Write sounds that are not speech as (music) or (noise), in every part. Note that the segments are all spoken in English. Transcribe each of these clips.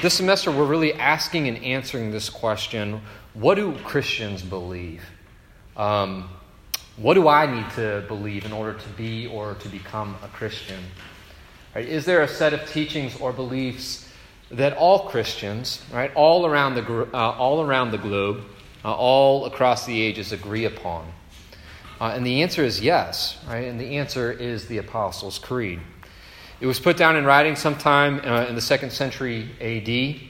This semester, we're really asking and answering this question what do Christians believe? Um, what do I need to believe in order to be or to become a Christian? Right? Is there a set of teachings or beliefs that all Christians, right, all around the, uh, all around the globe, uh, all across the ages agree upon? Uh, and the answer is yes, right? And the answer is the Apostles' Creed. It was put down in writing sometime uh, in the second century AD,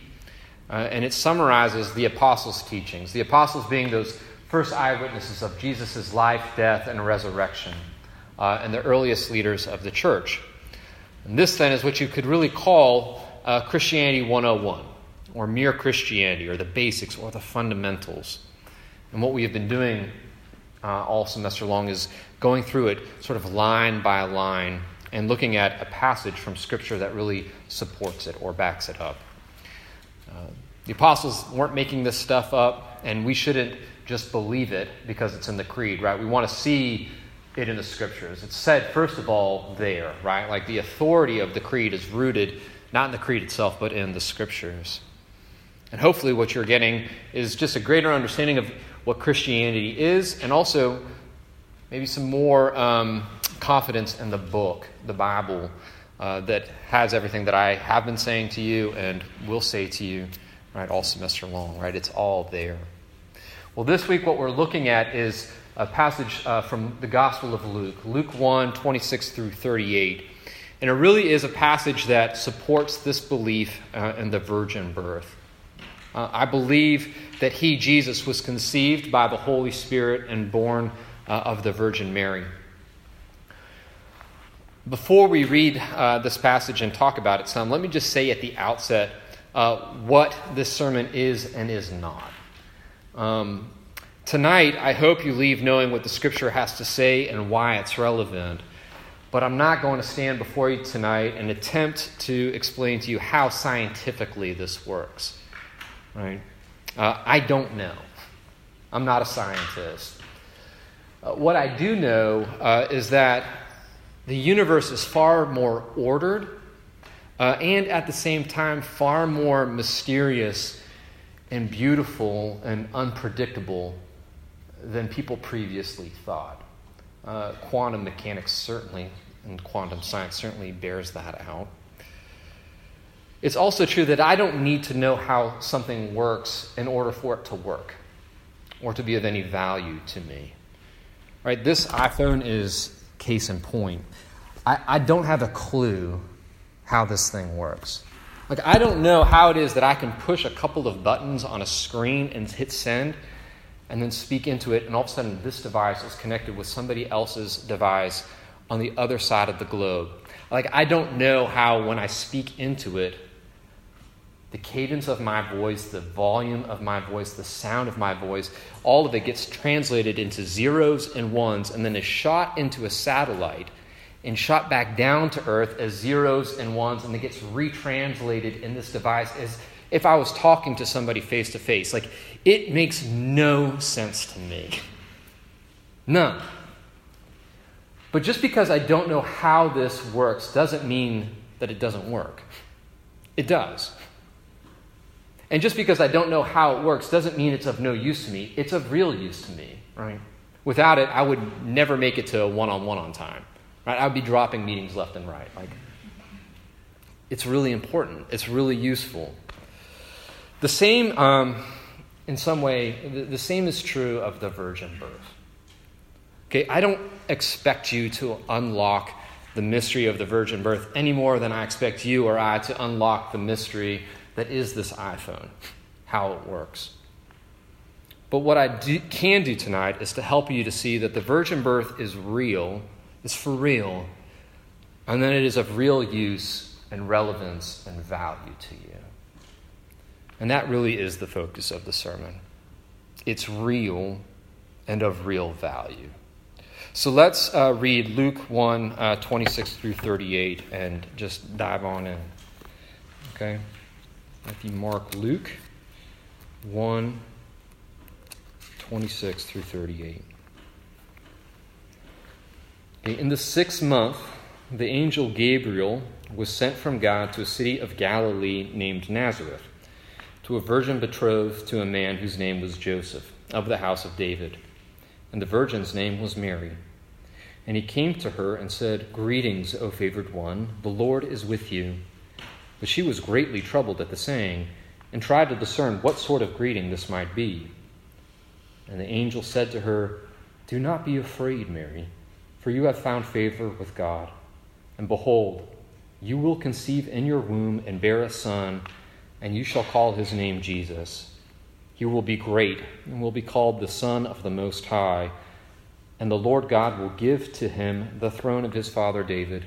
uh, and it summarizes the apostles' teachings. The apostles being those first eyewitnesses of Jesus' life, death, and resurrection, uh, and the earliest leaders of the church. And this, then, is what you could really call uh, Christianity 101, or mere Christianity, or the basics, or the fundamentals. And what we have been doing uh, all semester long is going through it sort of line by line and looking at a passage from Scripture that really supports it or backs it up. Uh, the apostles weren't making this stuff up, and we shouldn't just believe it because it's in the creed, right? We want to see it in the Scriptures. It's said, first of all, there, right? Like the authority of the creed is rooted not in the creed itself, but in the Scriptures. And hopefully, what you're getting is just a greater understanding of what Christianity is, and also maybe some more um, confidence in the book, the Bible, uh, that has everything that I have been saying to you and will say to you, right, all semester long, right? It's all there. Well, this week, what we're looking at is a passage uh, from the Gospel of Luke, Luke 1 26 through 38. And it really is a passage that supports this belief uh, in the virgin birth. Uh, I believe that he, Jesus, was conceived by the Holy Spirit and born uh, of the Virgin Mary. Before we read uh, this passage and talk about it some, let me just say at the outset uh, what this sermon is and is not. Um, tonight, I hope you leave knowing what the scripture has to say and why it's relevant. But I'm not going to stand before you tonight and attempt to explain to you how scientifically this works. Right? Uh, I don't know. I'm not a scientist. Uh, what I do know uh, is that the universe is far more ordered uh, and at the same time far more mysterious and beautiful and unpredictable than people previously thought. Uh, quantum mechanics certainly, and quantum science certainly bears that out. It's also true that I don't need to know how something works in order for it to work or to be of any value to me. Right? This iPhone is case in point. I, I don't have a clue how this thing works. Like, I don't know how it is that I can push a couple of buttons on a screen and hit send and then speak into it, and all of a sudden this device is connected with somebody else's device on the other side of the globe. Like, I don't know how when I speak into it, the cadence of my voice, the volume of my voice, the sound of my voice, all of it gets translated into zeros and ones and then is shot into a satellite and shot back down to Earth as zeros and ones, and it gets retranslated in this device as if I was talking to somebody face to face. Like, it makes no sense to me. None. But just because I don't know how this works doesn't mean that it doesn't work. It does. And just because I don't know how it works doesn't mean it's of no use to me. It's of real use to me, right? Without it, I would never make it to a one on one on time. Right? I would be dropping meetings left and right. Like, it's really important. It's really useful. The same, um, in some way, the, the same is true of the virgin birth. Okay, I don't expect you to unlock the mystery of the virgin birth any more than I expect you or I to unlock the mystery that is this iPhone, how it works. But what I do, can do tonight is to help you to see that the virgin birth is real, is for real, and then it is of real use and relevance and value to you. And that really is the focus of the sermon. It's real and of real value. So let's uh, read Luke 1 uh, 26 through 38 and just dive on in. Okay? Matthew, Mark, Luke 1 26 through 38. Okay, in the sixth month, the angel Gabriel was sent from God to a city of Galilee named Nazareth, to a virgin betrothed to a man whose name was Joseph, of the house of David. And the virgin's name was Mary. And he came to her and said, Greetings, O favored one, the Lord is with you. But she was greatly troubled at the saying, and tried to discern what sort of greeting this might be. And the angel said to her, Do not be afraid, Mary, for you have found favor with God. And behold, you will conceive in your womb and bear a son, and you shall call his name Jesus. He will be great and will be called the Son of the Most High. And the Lord God will give to him the throne of his father David,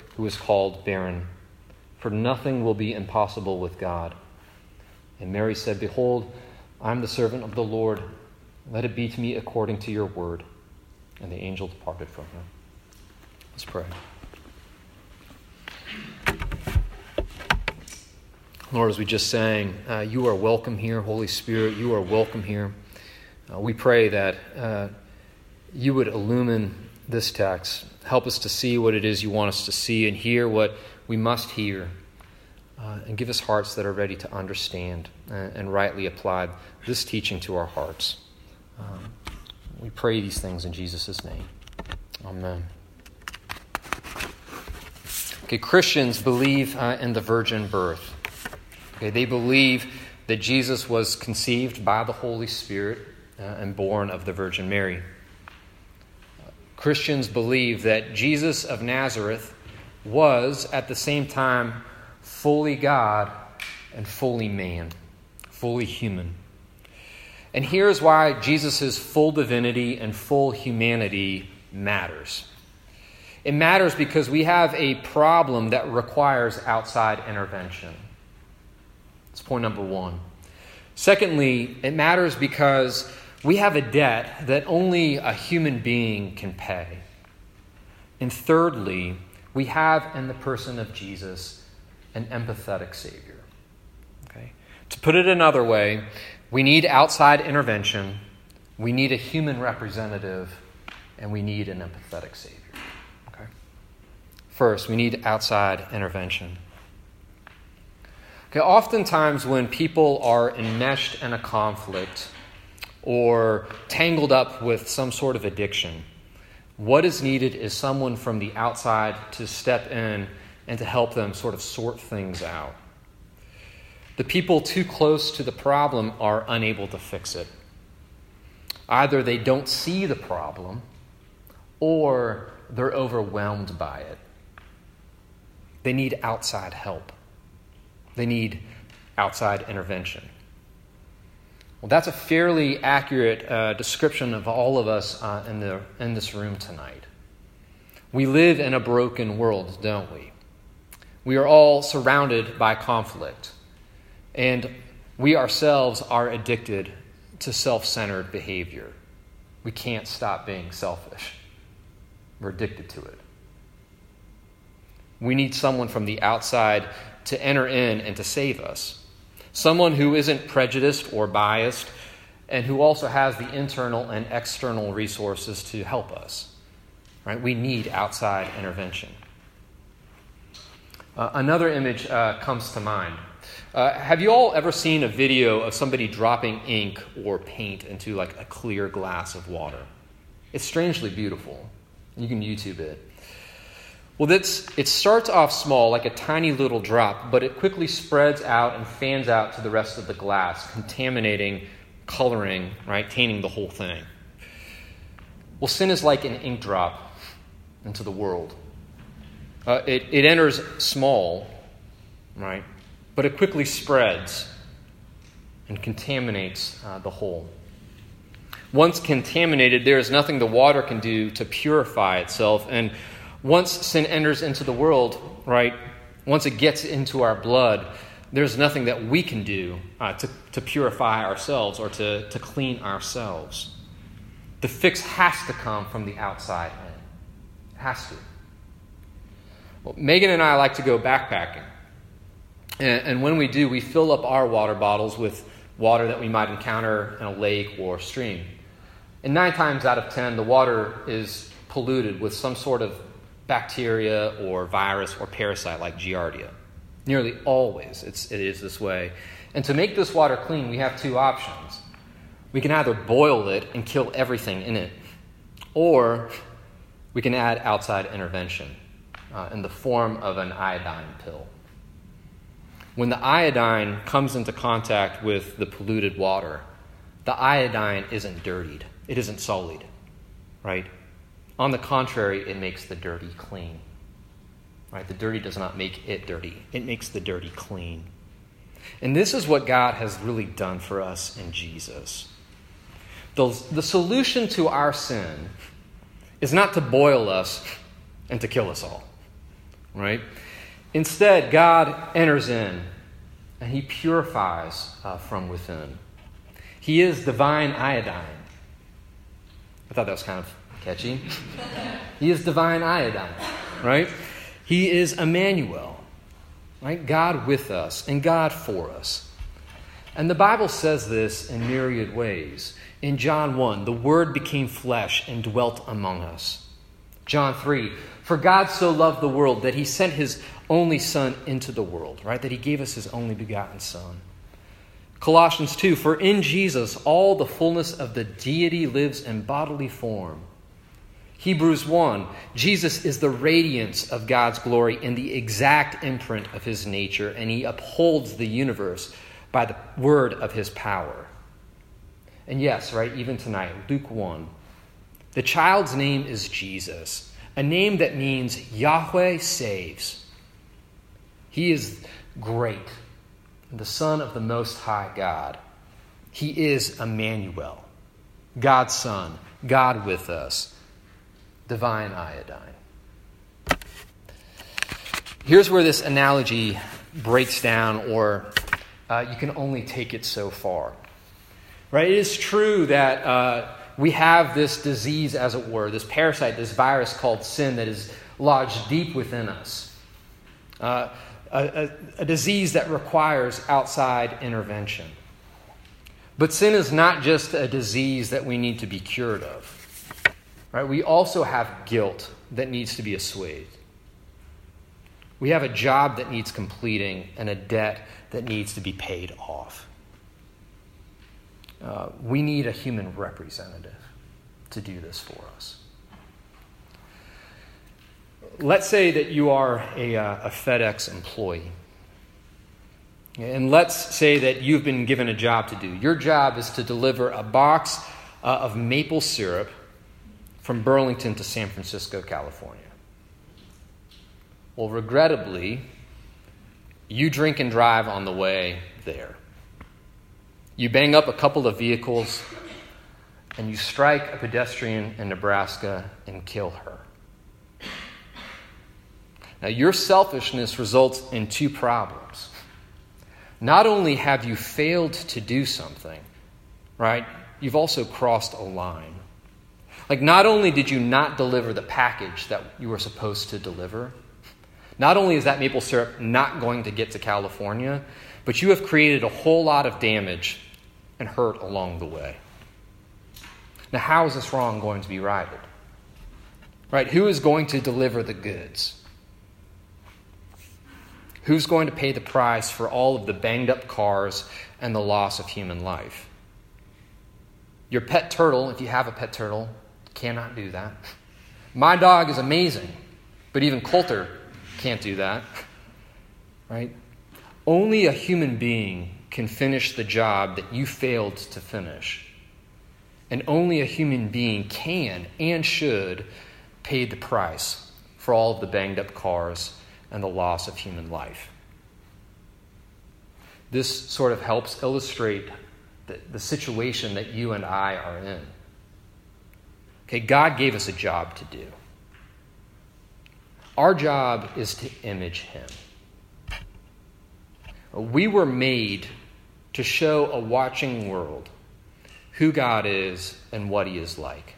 who is called barren. For nothing will be impossible with God. And Mary said, Behold, I am the servant of the Lord. Let it be to me according to your word. And the angel departed from her. Let's pray. Lord, as we just sang, uh, you are welcome here, Holy Spirit. You are welcome here. Uh, we pray that uh, you would illumine this text, help us to see what it is you want us to see and hear what we must hear, uh, and give us hearts that are ready to understand and, and rightly apply this teaching to our hearts. Um, we pray these things in Jesus' name. Amen. Okay, Christians believe uh, in the virgin birth. Okay, they believe that Jesus was conceived by the Holy Spirit uh, and born of the Virgin Mary. Christians believe that Jesus of Nazareth was at the same time fully God and fully man, fully human. And here's why Jesus' full divinity and full humanity matters. It matters because we have a problem that requires outside intervention. That's point number one. Secondly, it matters because we have a debt that only a human being can pay. And thirdly, we have in the person of Jesus an empathetic Savior. Okay? To put it another way, we need outside intervention, we need a human representative, and we need an empathetic Savior. Okay? First, we need outside intervention. Okay, oftentimes, when people are enmeshed in a conflict or tangled up with some sort of addiction, what is needed is someone from the outside to step in and to help them sort of sort things out. The people too close to the problem are unable to fix it. Either they don't see the problem or they're overwhelmed by it. They need outside help. They need outside intervention. Well, that's a fairly accurate uh, description of all of us uh, in, the, in this room tonight. We live in a broken world, don't we? We are all surrounded by conflict, and we ourselves are addicted to self centered behavior. We can't stop being selfish, we're addicted to it. We need someone from the outside to enter in and to save us. Someone who isn't prejudiced or biased, and who also has the internal and external resources to help us. Right? We need outside intervention. Uh, another image uh, comes to mind. Uh, have you all ever seen a video of somebody dropping ink or paint into like a clear glass of water? It's strangely beautiful. You can YouTube it. Well, that's, it starts off small, like a tiny little drop, but it quickly spreads out and fans out to the rest of the glass, contaminating, coloring, right, tainting the whole thing. Well, sin is like an ink drop into the world. Uh, it, it enters small, right, but it quickly spreads and contaminates uh, the whole. Once contaminated, there is nothing the water can do to purify itself, and Once sin enters into the world, right, once it gets into our blood, there's nothing that we can do uh, to, to purify ourselves or to, to clean ourselves. The fix has to come from the outside in. It has to. Well, Megan and I like to go backpacking. And, and when we do, we fill up our water bottles with water that we might encounter in a lake or stream. And nine times out of ten, the water is polluted with some sort of bacteria or virus or parasite like Giardia. Nearly always it's, it is this way. And to make this water clean, we have two options. We can either boil it and kill everything in it, or we can add outside intervention uh, in the form of an iodine pill. When the iodine comes into contact with the polluted water, the iodine isn't dirtied, it isn't sullied, right? On the contrary, it makes the dirty clean. Right? The dirty does not make it dirty, it makes the dirty clean. And this is what God has really done for us in Jesus. The, the solution to our sin is not to boil us and to kill us all, right? Instead, God enters in and he purifies uh, from within. He is divine iodine. I thought that was kind of catchy. he is divine iodine, right? He is Emmanuel, right? God with us and God for us. And the Bible says this in myriad ways. In John 1, the Word became flesh and dwelt among us. John 3, for God so loved the world that he sent his only Son into the world, right? That he gave us his only begotten Son. Colossians 2, for in Jesus all the fullness of the deity lives in bodily form. Hebrews 1 Jesus is the radiance of God's glory and the exact imprint of his nature, and he upholds the universe by the word of his power. And yes, right, even tonight, Luke 1. The child's name is Jesus, a name that means Yahweh saves. He is great, the Son of the Most High God. He is Emmanuel, God's Son, God with us divine iodine. Here's where this analogy breaks down, or uh, you can only take it so far. Right? It is true that uh, we have this disease, as it were, this parasite, this virus called sin that is lodged deep within us. Uh, a, a, a disease that requires outside intervention. But sin is not just a disease that we need to be cured of. Right? We also have guilt that needs to be assuaged. We have a job that needs completing and a debt that needs to be paid off. Uh, we need a human representative to do this for us. Let's say that you are a, uh, a FedEx employee. And let's say that you've been given a job to do. Your job is to deliver a box uh, of maple syrup from Burlington to San Francisco, California. Well, regrettably, you drink and drive on the way there. You bang up a couple of vehicles and you strike a pedestrian in Nebraska and kill her. Now, your selfishness results in two problems. Not only have you failed to do something, right, you've also crossed a line. Like, not only did you not deliver the package that you were supposed to deliver, not only is that maple syrup not going to get to California, but you have created a whole lot of damage and hurt along the way. Now, how is this wrong going to be righted? Right? Who is going to deliver the goods? Who's going to pay the price for all of the banged up cars and the loss of human life? Your pet turtle, if you have a pet turtle, Cannot do that. My dog is amazing, but even Coulter can't do that. Right? Only a human being can finish the job that you failed to finish. And only a human being can and should pay the price for all of the banged up cars and the loss of human life. This sort of helps illustrate the, the situation that you and I are in. Okay, God gave us a job to do. Our job is to image him. We were made to show a watching world who God is and what he is like.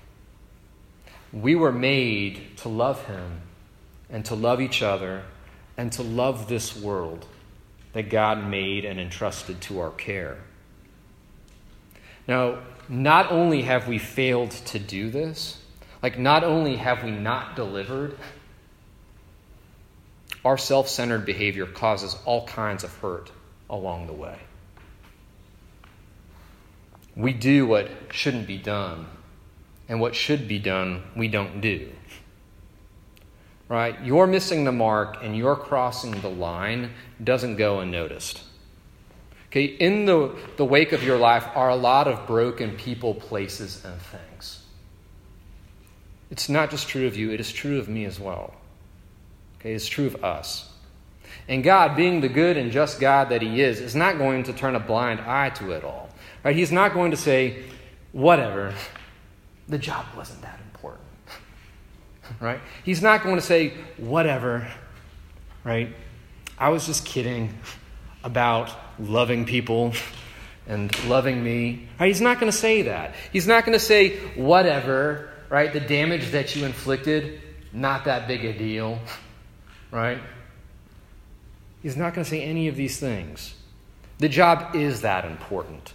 We were made to love him and to love each other and to love this world that God made and entrusted to our care. Now, not only have we failed to do this, like, not only have we not delivered, our self centered behavior causes all kinds of hurt along the way. We do what shouldn't be done, and what should be done, we don't do. Right? You're missing the mark and you're crossing the line doesn't go unnoticed. Okay, in the, the wake of your life are a lot of broken people, places, and things. It's not just true of you, it is true of me as well. Okay, it's true of us. And God, being the good and just God that He is, is not going to turn a blind eye to it all. Right? He's not going to say, whatever, the job wasn't that important. (laughs) right? He's not going to say, whatever, right? I was just kidding (laughs) about loving people and loving me. Right? He's not going to say that. He's not going to say, whatever, right? The damage that you inflicted, not that big a deal, right? He's not going to say any of these things. The job is that important.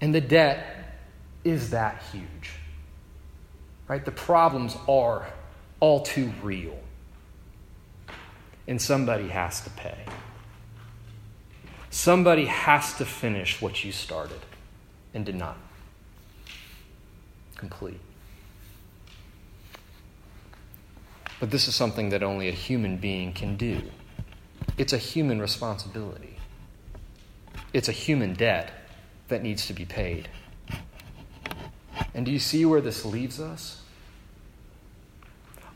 And the debt is that huge. Right? The problems are all too real. And somebody has to pay. Somebody has to finish what you started and did not complete. But this is something that only a human being can do. It's a human responsibility, it's a human debt that needs to be paid. And do you see where this leaves us?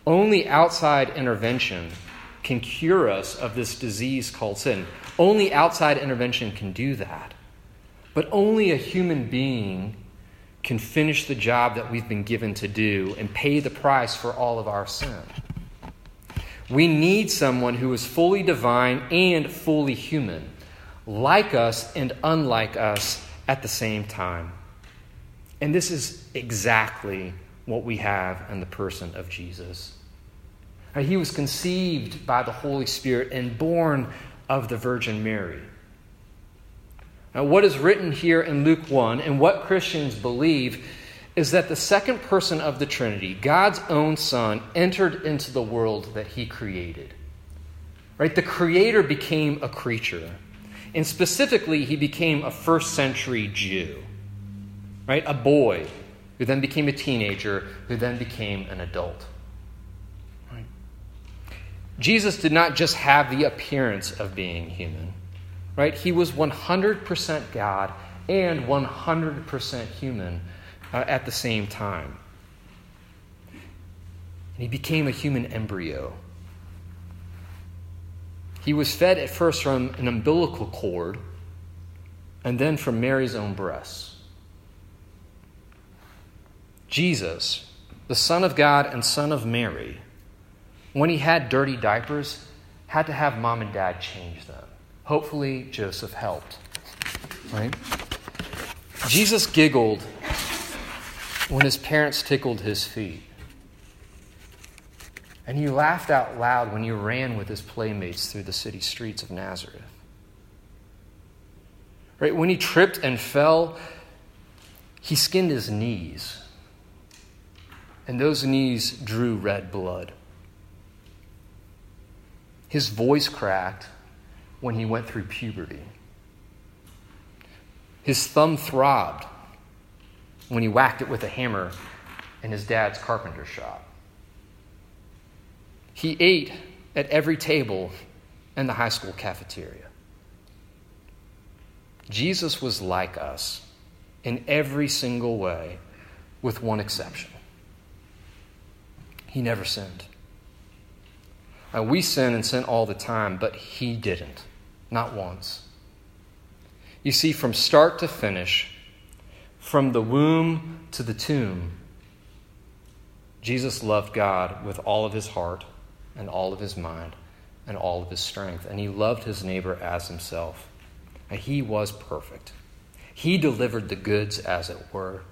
Only outside intervention can cure us of this disease called sin. Only outside intervention can do that. But only a human being can finish the job that we've been given to do and pay the price for all of our sin. We need someone who is fully divine and fully human, like us and unlike us at the same time. And this is exactly what we have in the person of Jesus. He was conceived by the Holy Spirit and born of the Virgin Mary. Now, what is written here in Luke 1 and what Christians believe is that the second person of the Trinity, God's own Son, entered into the world that he created. Right? The Creator became a creature. And specifically, he became a first century Jew, right? A boy who then became a teenager, who then became an adult. Jesus did not just have the appearance of being human, right? He was 100% God and 100% human uh, at the same time. And he became a human embryo he was fed at first from an umbilical cord and then from Mary's own breasts. Jesus, the Son of God and Son of Mary, when he had dirty diapers, had to have mom and dad change them. Hopefully, Joseph helped. Right? Jesus giggled when his parents tickled his feet. And he laughed out loud when he ran with his playmates through the city streets of Nazareth. Right? When he tripped and fell, he skinned his knees. And those knees drew red blood. His voice cracked when he went through puberty. His thumb throbbed when he whacked it with a hammer in his dad's carpenter shop. He ate at every table in the high school cafeteria. Jesus was like us in every single way, with one exception. He never sinned. Now, we sin and sin all the time, but he didn't, not once. You see, from start to finish, from the womb to the tomb, Jesus loved God with all of his heart and all of his mind and all of his strength. And he loved his neighbor as himself. And he was perfect. He delivered the goods, as it were.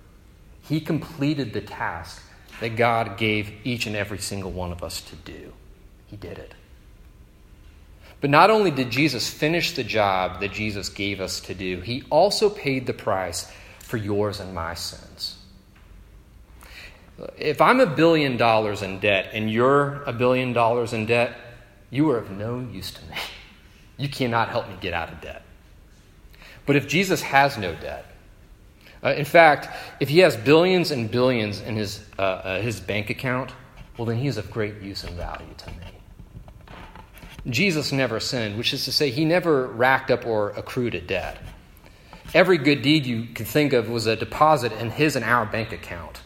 He completed the task that God gave each and every single one of us to do. He did it. But not only did Jesus finish the job that Jesus gave us to do, he also paid the price for yours and my sins. If I'm a billion dollars in debt and you're a billion dollars in debt, you are of no use to me. (laughs) You cannot help me get out of debt. But if Jesus has no debt, uh, in fact, if he has billions and billions in his, uh, uh, his bank account, well, then he is of great use and value to me. Jesus never sinned, which is to say, he never racked up or accrued a debt. Every good deed you could think of was a deposit in his and our bank account,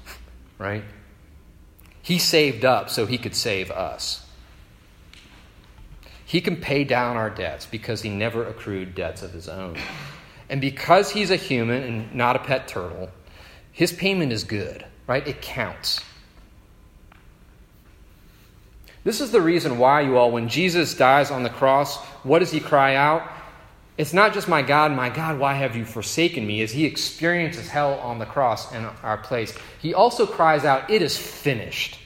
right? He saved up so he could save us. He can pay down our debts because he never accrued debts of his own. And because he's a human and not a pet turtle, his payment is good, right? It counts. This is the reason why, you all, when Jesus dies on the cross, what does he cry out? It's not just, my God, my God, why have you forsaken me? As he experiences hell on the cross in our place, he also cries out, It is finished.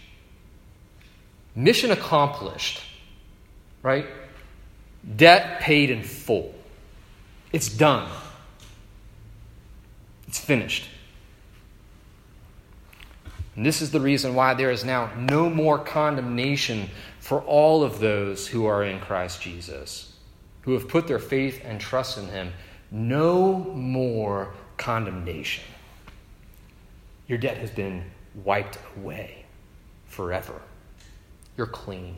Mission accomplished, right? Debt paid in full. It's done. It's finished. And this is the reason why there is now no more condemnation for all of those who are in Christ Jesus, who have put their faith and trust in Him. No more condemnation. Your debt has been wiped away forever. You're clean.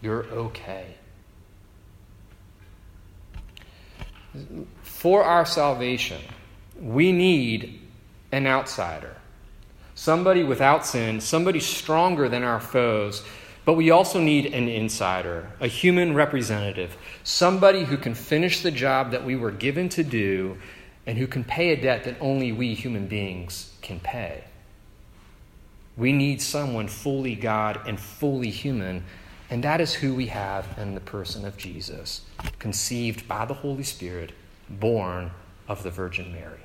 You're okay. For our salvation, we need an outsider somebody without sin, somebody stronger than our foes. But we also need an insider, a human representative, somebody who can finish the job that we were given to do and who can pay a debt that only we human beings can pay. We need someone fully God and fully human, and that is who we have in the person of Jesus, conceived by the Holy Spirit, born of the Virgin Mary.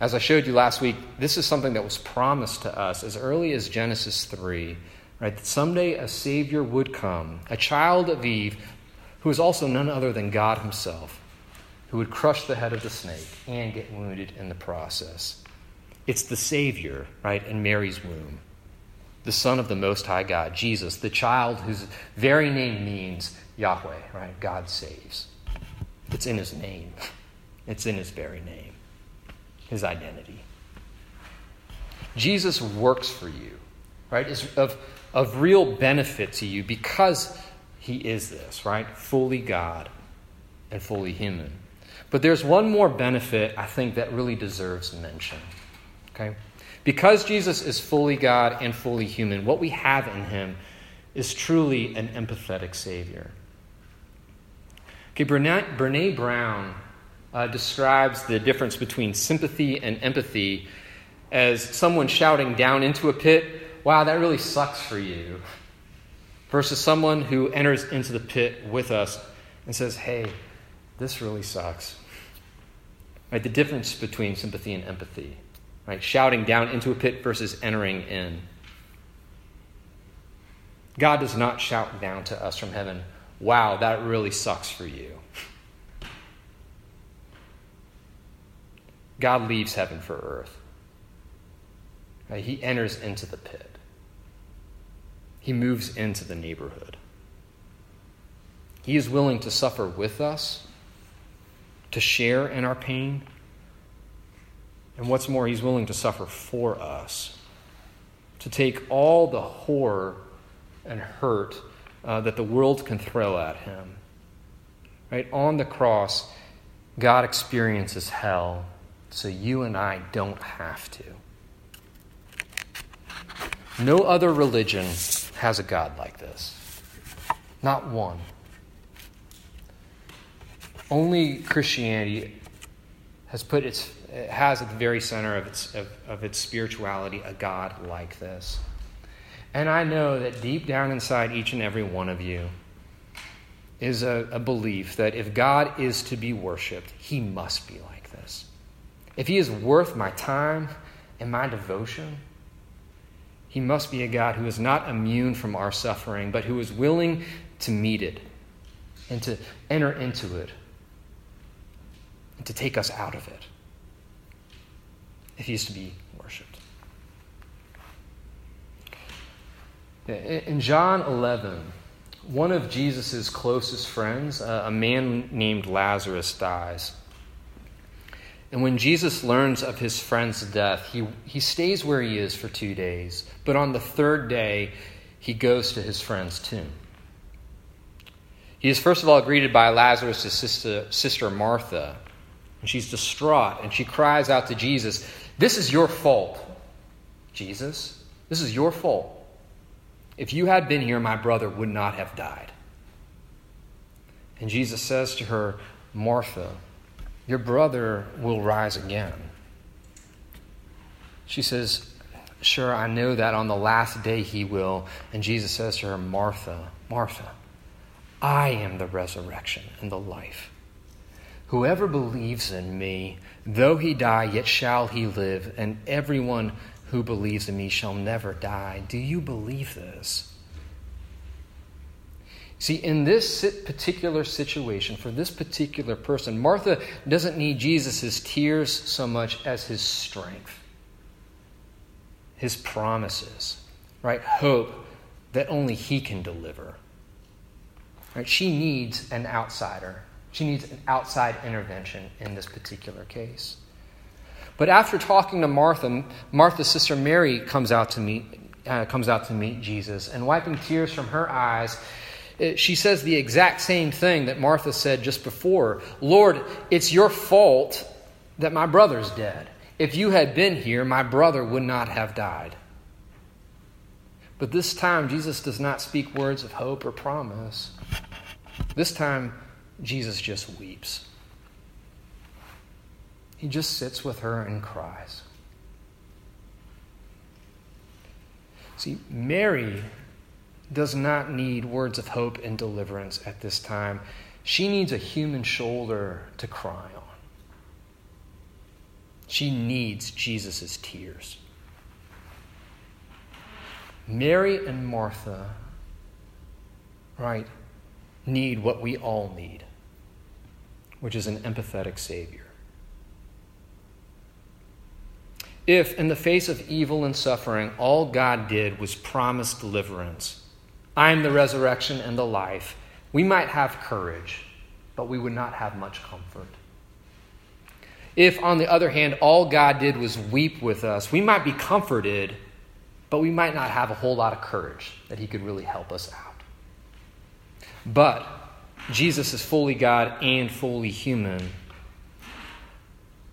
As I showed you last week, this is something that was promised to us as early as Genesis 3, right? That someday a Savior would come, a child of Eve, who is also none other than God Himself, who would crush the head of the snake and get wounded in the process. It's the Savior, right, in Mary's womb, the Son of the Most High God, Jesus, the child whose very name means Yahweh, right? God saves. It's in His name, it's in His very name his identity. Jesus works for you, right? Is of, of real benefit to you because he is this, right? Fully God and fully human. But there's one more benefit I think that really deserves mention. Okay? Because Jesus is fully God and fully human, what we have in him is truly an empathetic Savior. Okay, Brene, Brene Brown uh, describes the difference between sympathy and empathy as someone shouting down into a pit, Wow, that really sucks for you, versus someone who enters into the pit with us and says, Hey, this really sucks. Right? The difference between sympathy and empathy. Right? Shouting down into a pit versus entering in. God does not shout down to us from heaven, Wow, that really sucks for you. God leaves heaven for earth. Right? He enters into the pit, he moves into the neighborhood. He is willing to suffer with us, to share in our pain. And what's more, he's willing to suffer for us, to take all the horror and hurt uh, that the world can throw at him. Right? On the cross, God experiences hell so you and I don't have to. No other religion has a God like this. Not one. Only Christianity has put its has at the very center of its of, of its spirituality a God like this. And I know that deep down inside each and every one of you is a, a, belief that if God is to be worshiped, he must be like. If he is worth my time and my devotion, he must be a God who is not immune from our suffering, but who is willing to meet it and to enter into it and to take us out of it if he is to be worshiped. In John 11, one of Jesus' closest friends, a man named Lazarus, dies. And when Jesus learns of his friend's death, he, he stays where he is for two days. But on the third day, he goes to his friend's tomb. He is first of all greeted by Lazarus' sister, sister Martha. And she's distraught and she cries out to Jesus, This is your fault, Jesus. This is your fault. If you had been here, my brother would not have died. And Jesus says to her, Martha, your brother will rise again. She says, Sure, I know that on the last day he will. And Jesus says to her, Martha, Martha, I am the resurrection and the life. Whoever believes in me, though he die, yet shall he live, and everyone who believes in me shall never die. Do you believe this? See, in this particular situation, for this particular person, Martha doesn't need Jesus' tears so much as his strength, his promises, right? Hope that only he can deliver. Right? She needs an outsider. She needs an outside intervention in this particular case. But after talking to Martha, Martha's sister Mary comes out to meet, uh, comes out to meet Jesus, and wiping tears from her eyes, she says the exact same thing that Martha said just before Lord, it's your fault that my brother's dead. If you had been here, my brother would not have died. But this time, Jesus does not speak words of hope or promise. This time, Jesus just weeps. He just sits with her and cries. See, Mary does not need words of hope and deliverance at this time. She needs a human shoulder to cry on. She needs Jesus' tears. Mary and Martha, right, need what we all need, which is an empathetic Savior. If, in the face of evil and suffering, all God did was promise deliverance, I am the resurrection and the life, we might have courage, but we would not have much comfort. If, on the other hand, all God did was weep with us, we might be comforted, but we might not have a whole lot of courage that He could really help us out. But Jesus is fully God and fully human,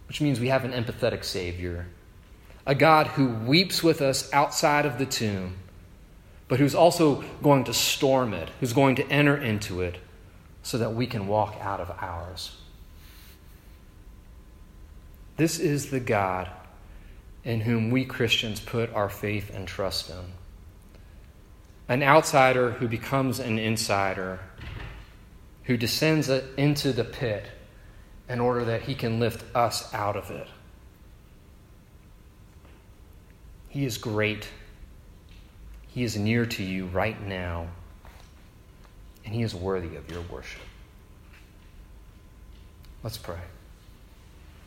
which means we have an empathetic Savior a God who weeps with us outside of the tomb, but who's also going to storm it, who's going to enter into it so that we can walk out of ours. This is the God in whom we Christians put our faith and trust in. An outsider who becomes an insider, who descends into the pit in order that he can lift us out of it. He is great. He is near to you right now, and He is worthy of your worship. Let's pray.